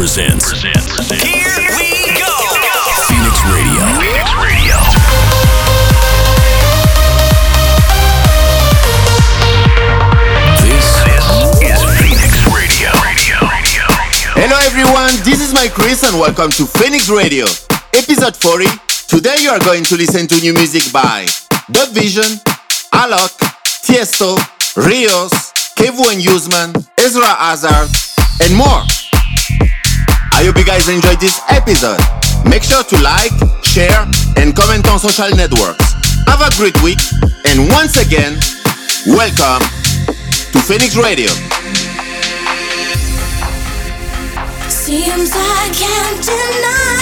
presents. Here we go. Phoenix Radio. Phoenix Radio. This, this is Phoenix Radio. Radio. Radio. Hello, everyone. This is MYKRIS, and welcome to Phoenix Radio, episode 40. Today, you are going to listen to new music by DubVision, Alok, Tiesto, Ryos, Kevin Usman, Ezra Hazard, and more. I hope you guys enjoyed this episode. Make sure to like, share, and comment on social networks. Have a great week, and once again, welcome to Phoenix Radio. Seems I can't deny.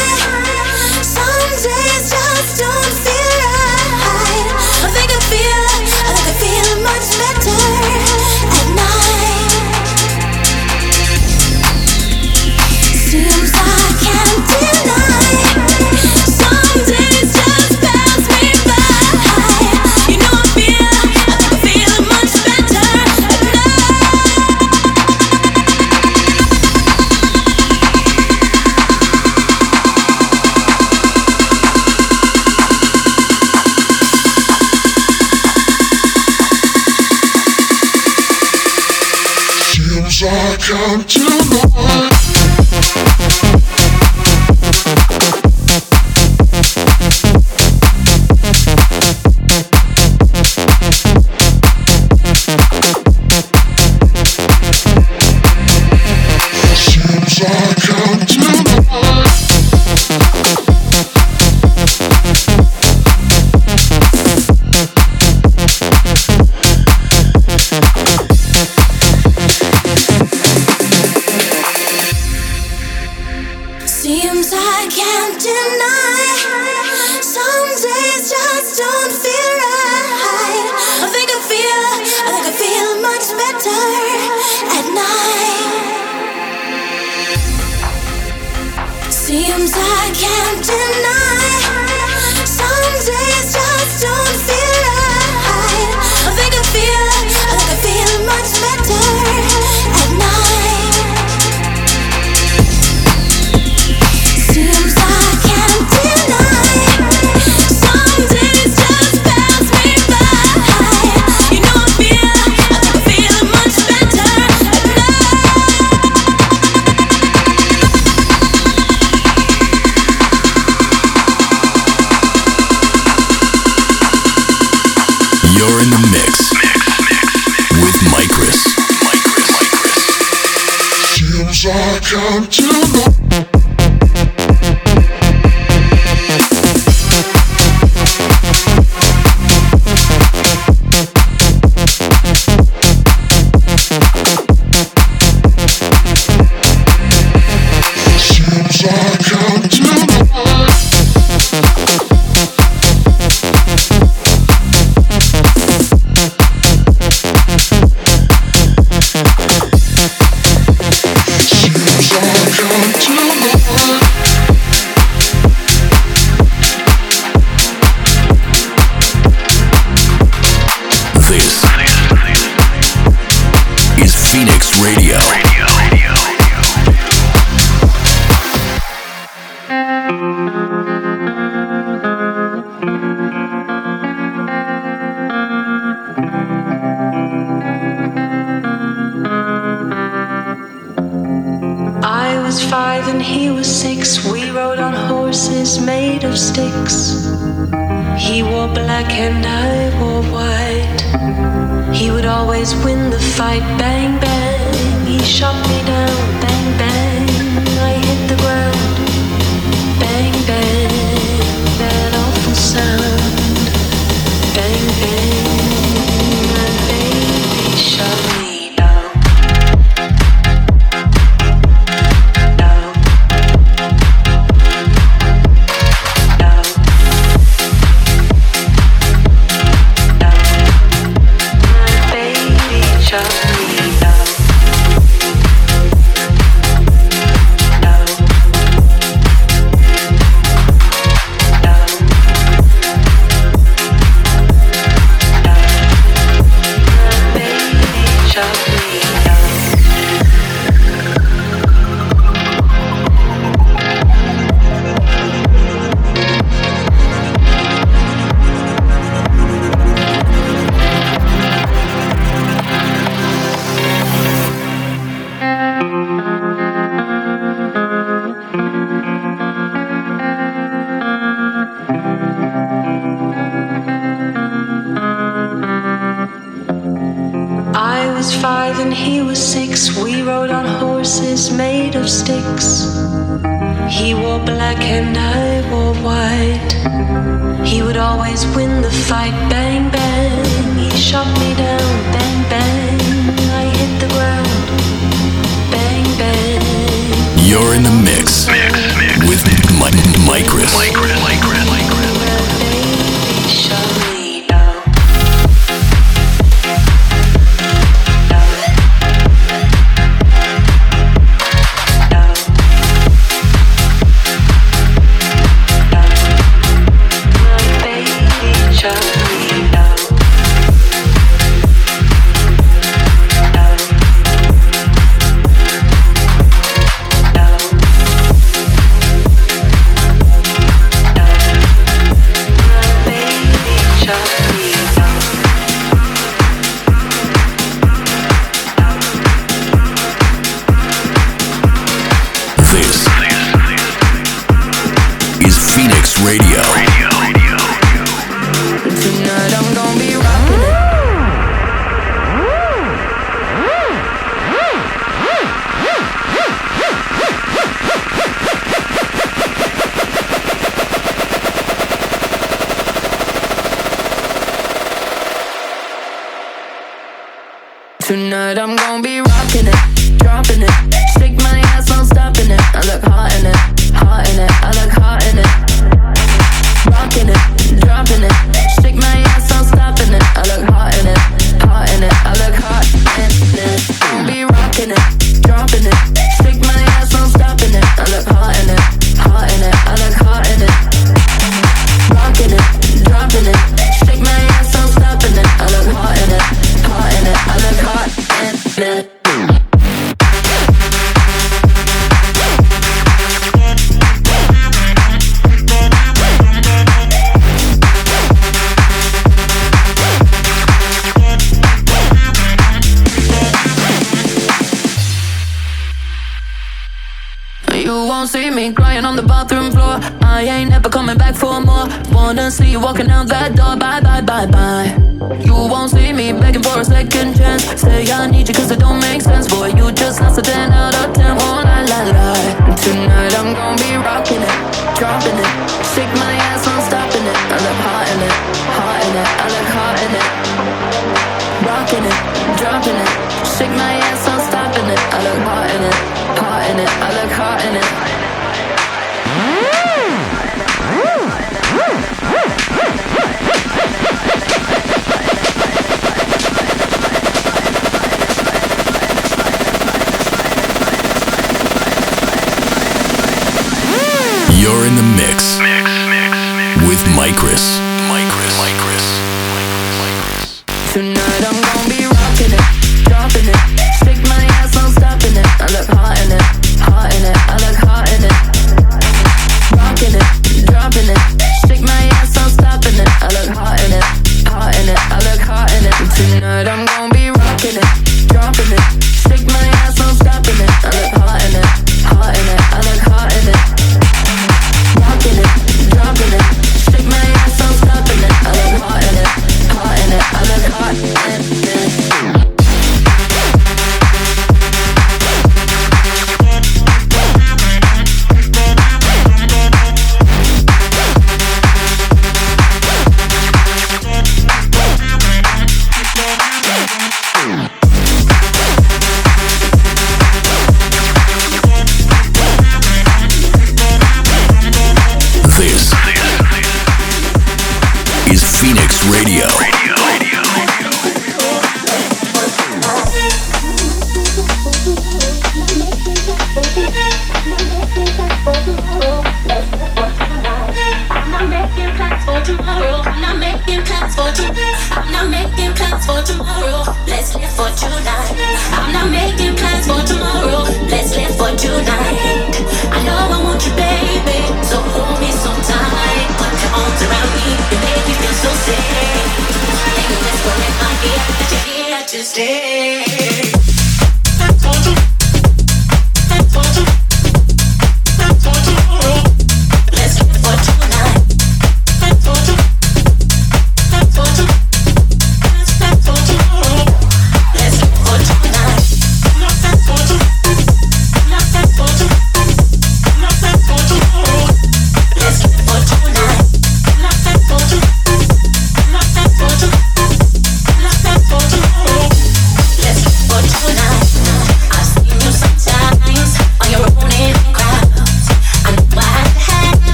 Stay.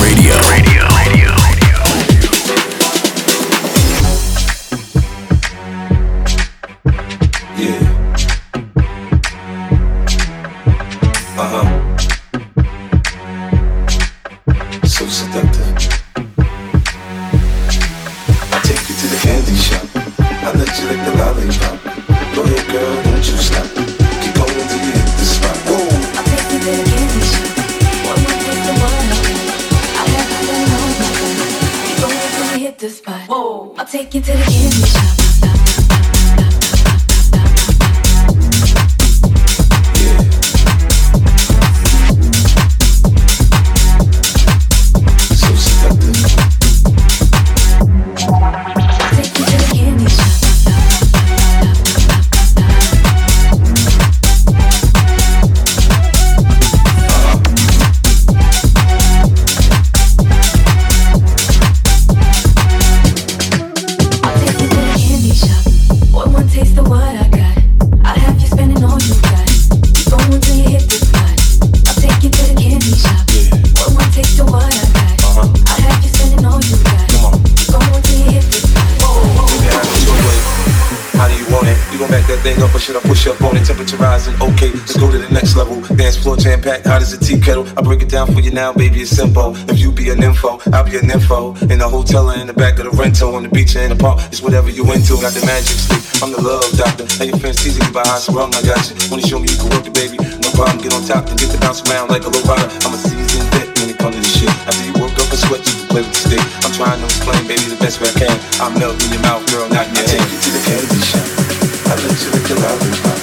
Radio, radio, hotel or the back of the rental, on the beach or in the park, it's whatever you into. Got the magic stick, I'm the love doctor. Now your fans teasing me by how sprung, I got you. Wanna show me you can work it, baby? No problem, get on top and get the bounce around like a low rider. I'm a seasoned vet when it comes to this shit. After you work up a sweat, you can play with the stick. I'm trying to explain, baby, the best way I can. I'm melting your mouth, girl, not in your I take you to the candy shop. I let you lick the lollipop.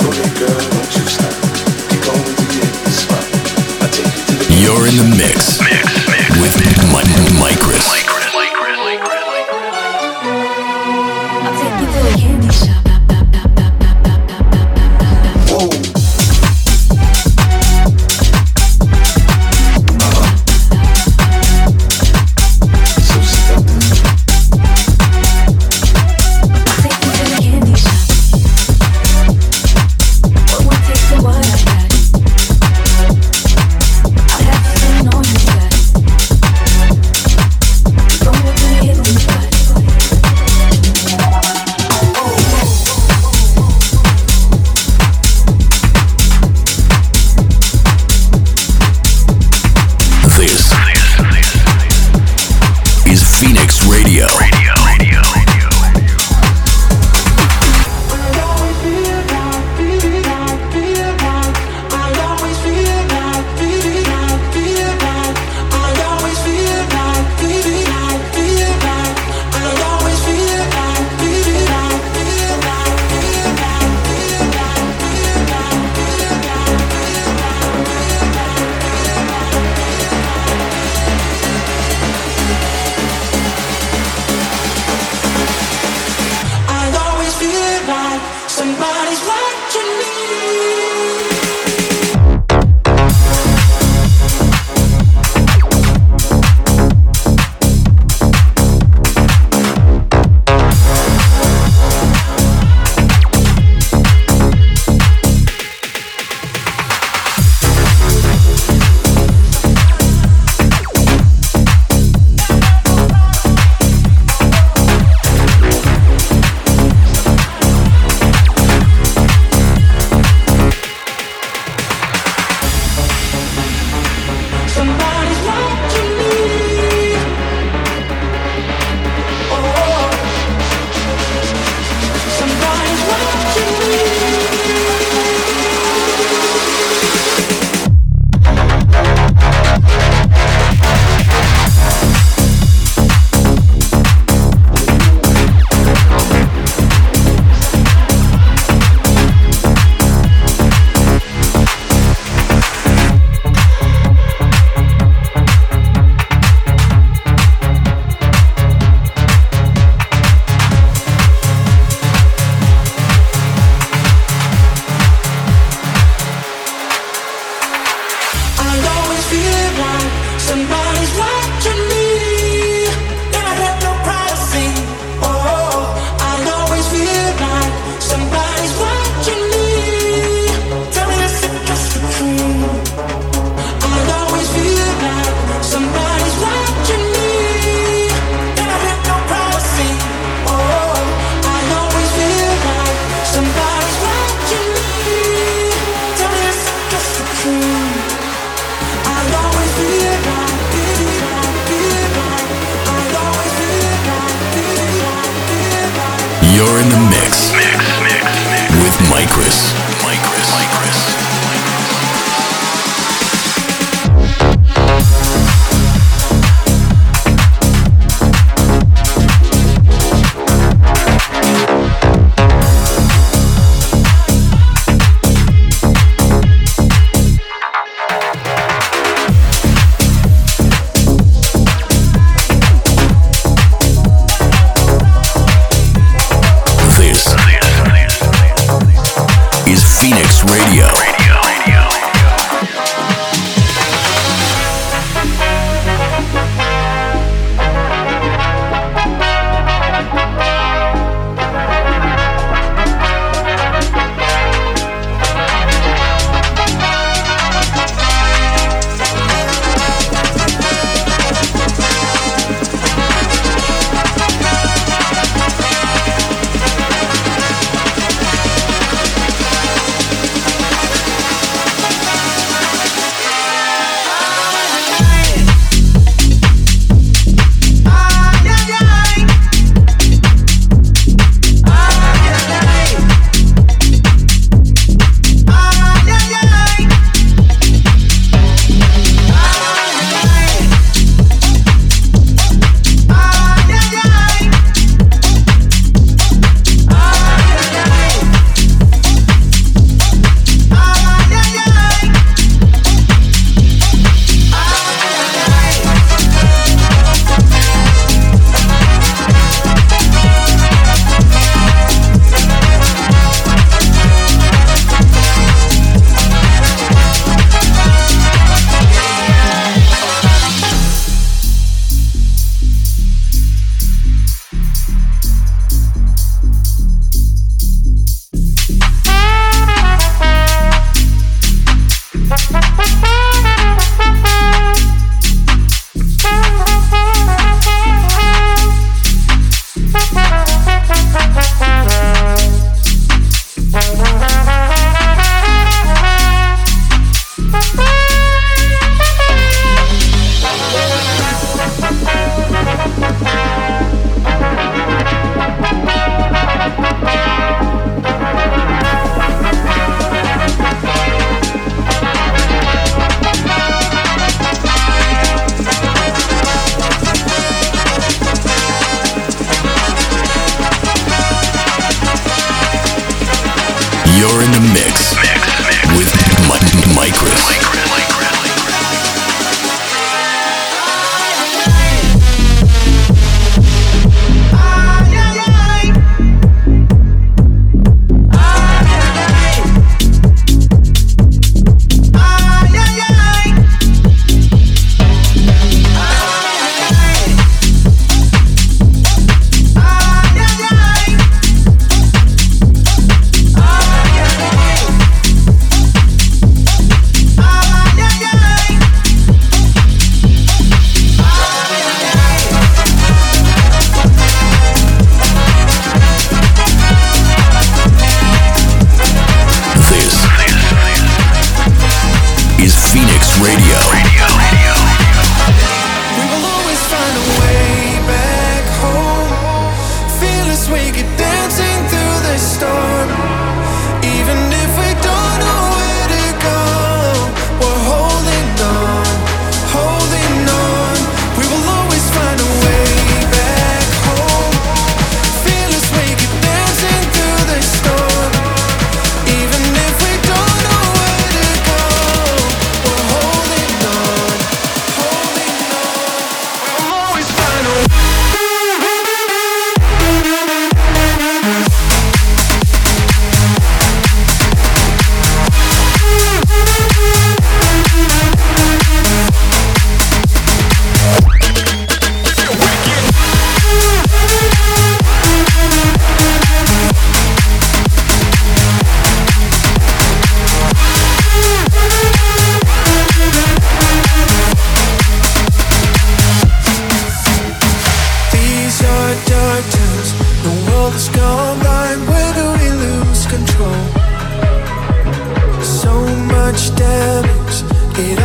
Go ahead, girl, don't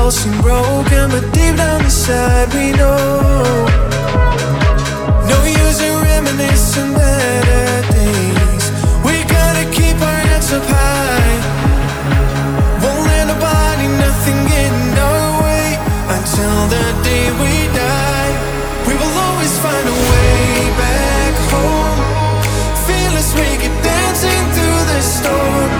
all seem broken, but deep down inside we know. No use in reminiscing better days. We gotta keep our heads up high. Won't let nobody, nothing get in our way until the day we die. We will always find a way back home. Fearless, we keep dancing through the storm.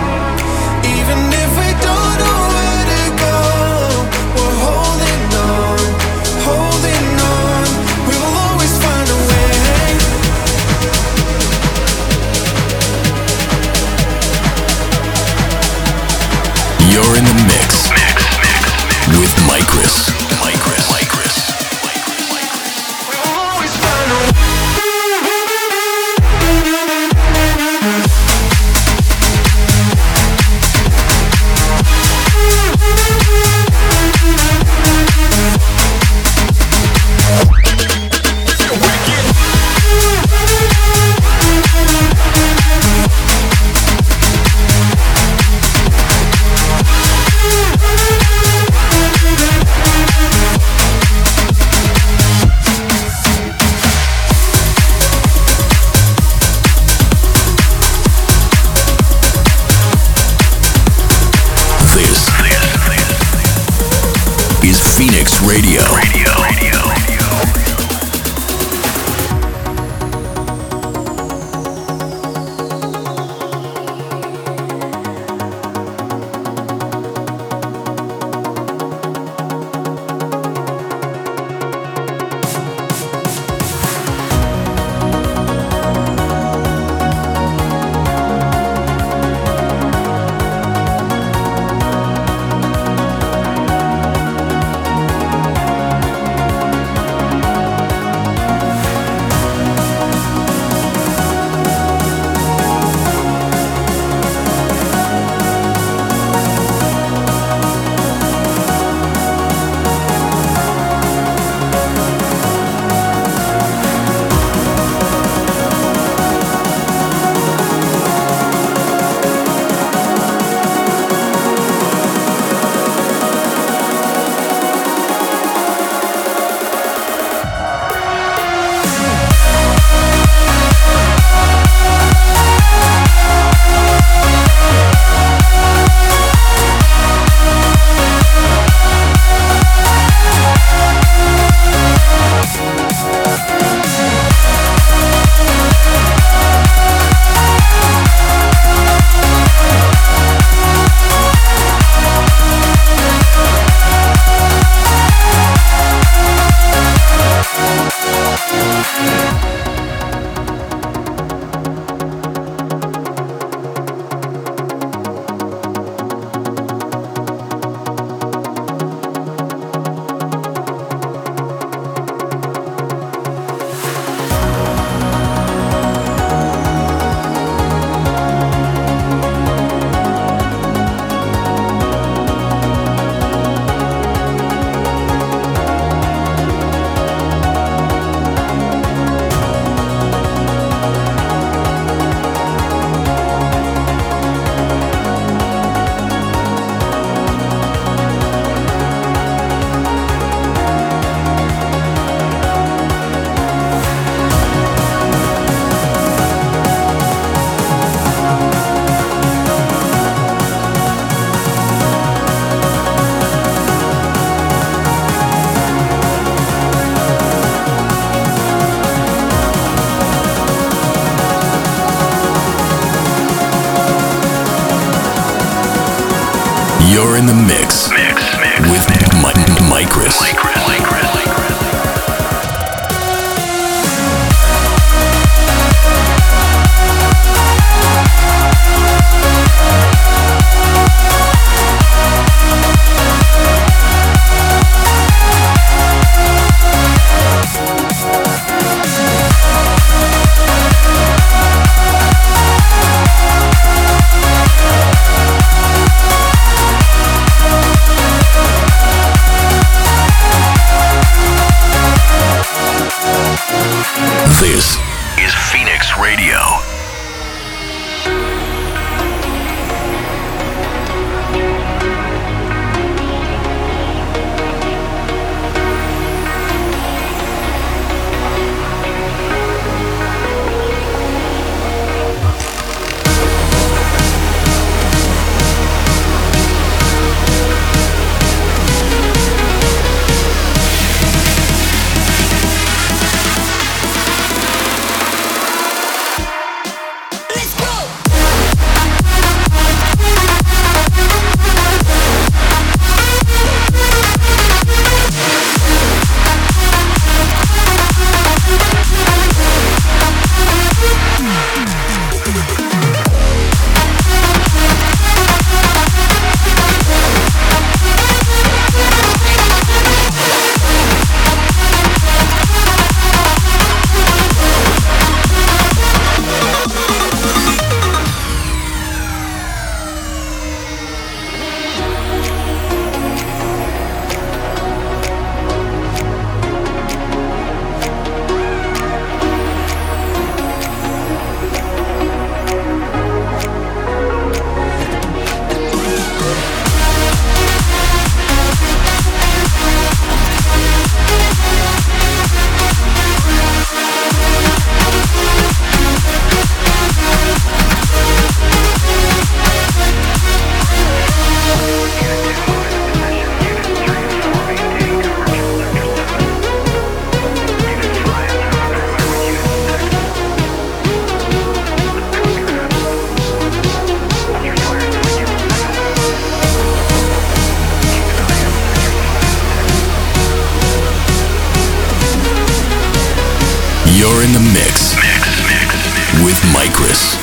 Chris.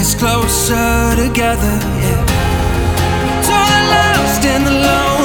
us closer together, yeah. So the lost and the lonely.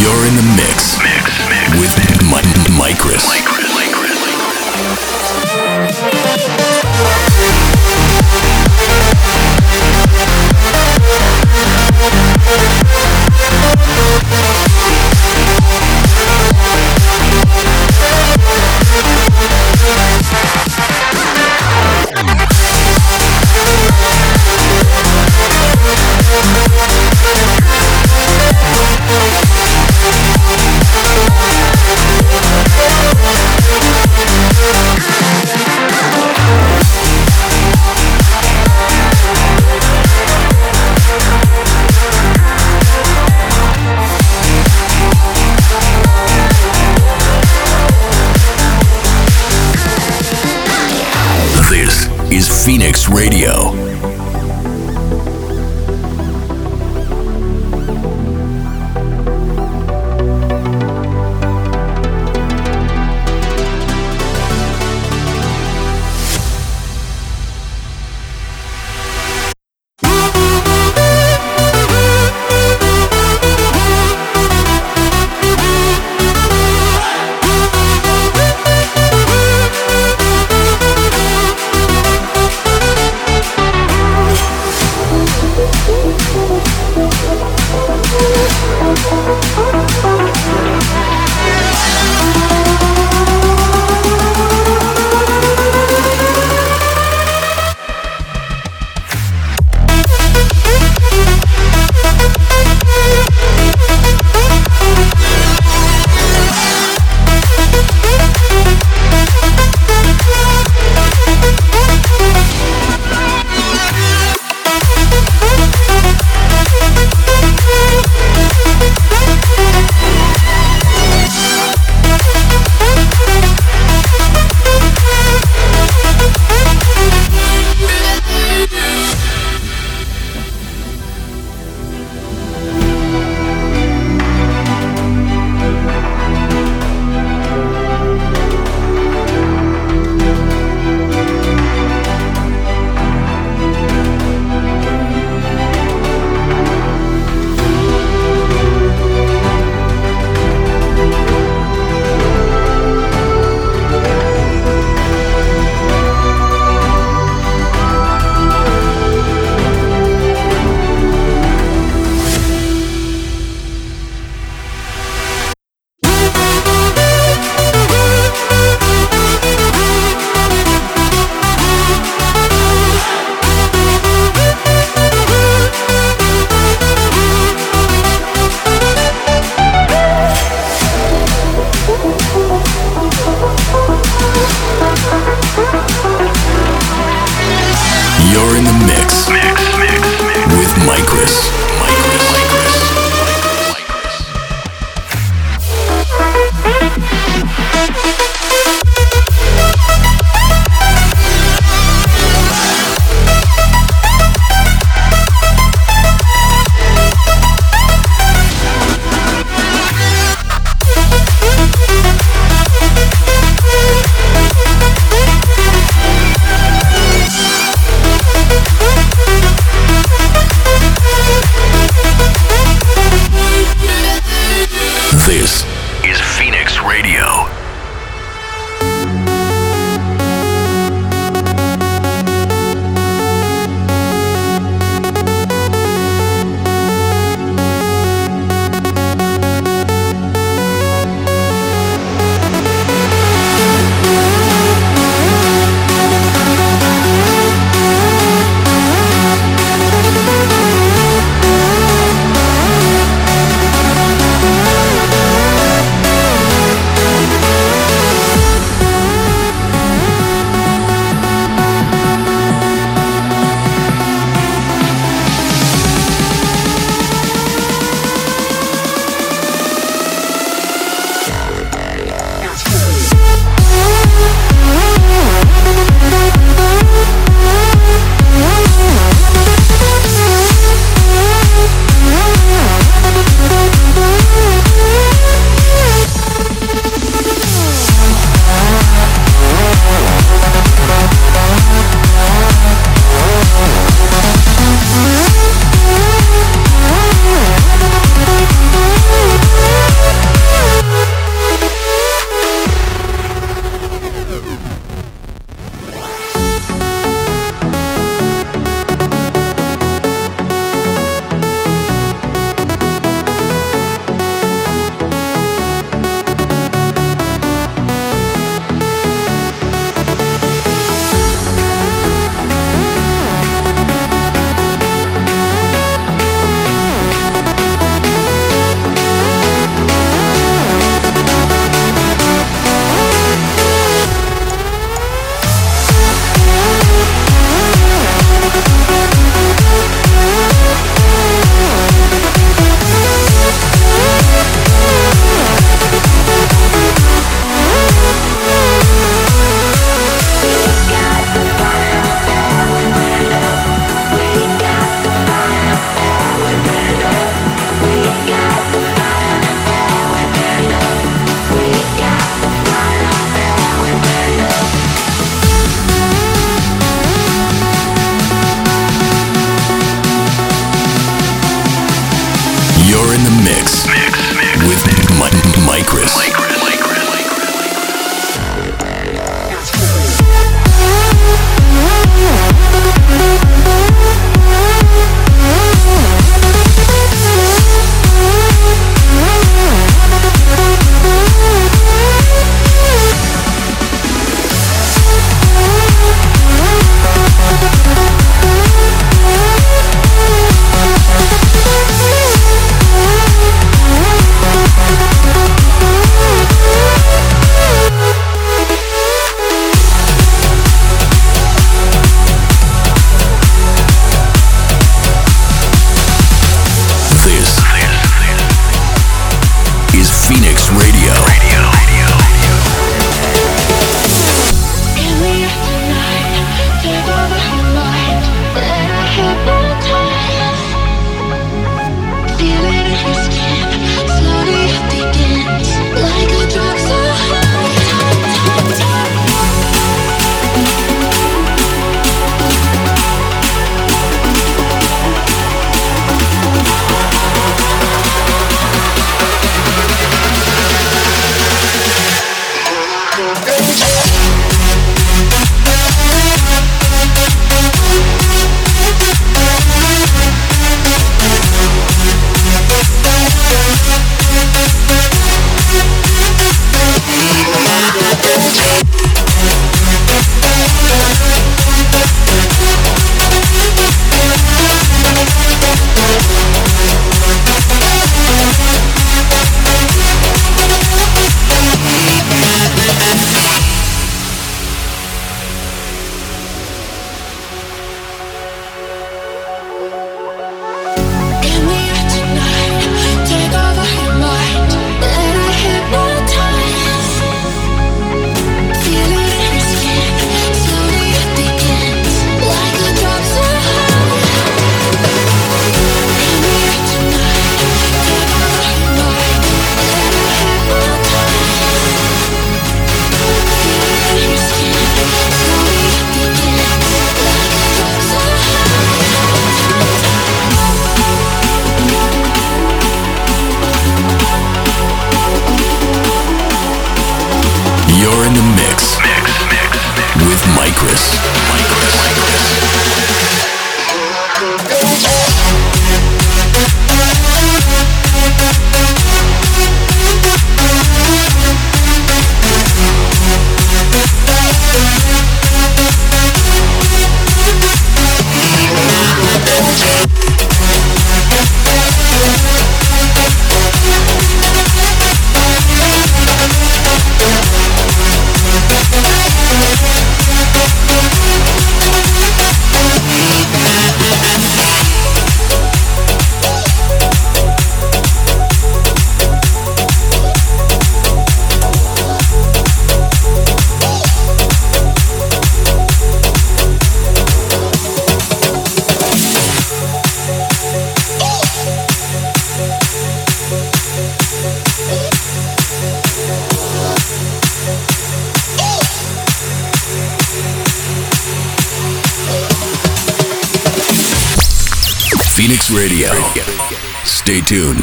You're in the mix, mix, mix with MYKRIS. Mike MYKRIS.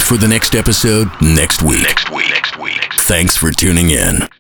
for the next episode next week. Next week. Next week. Thanks for tuning in.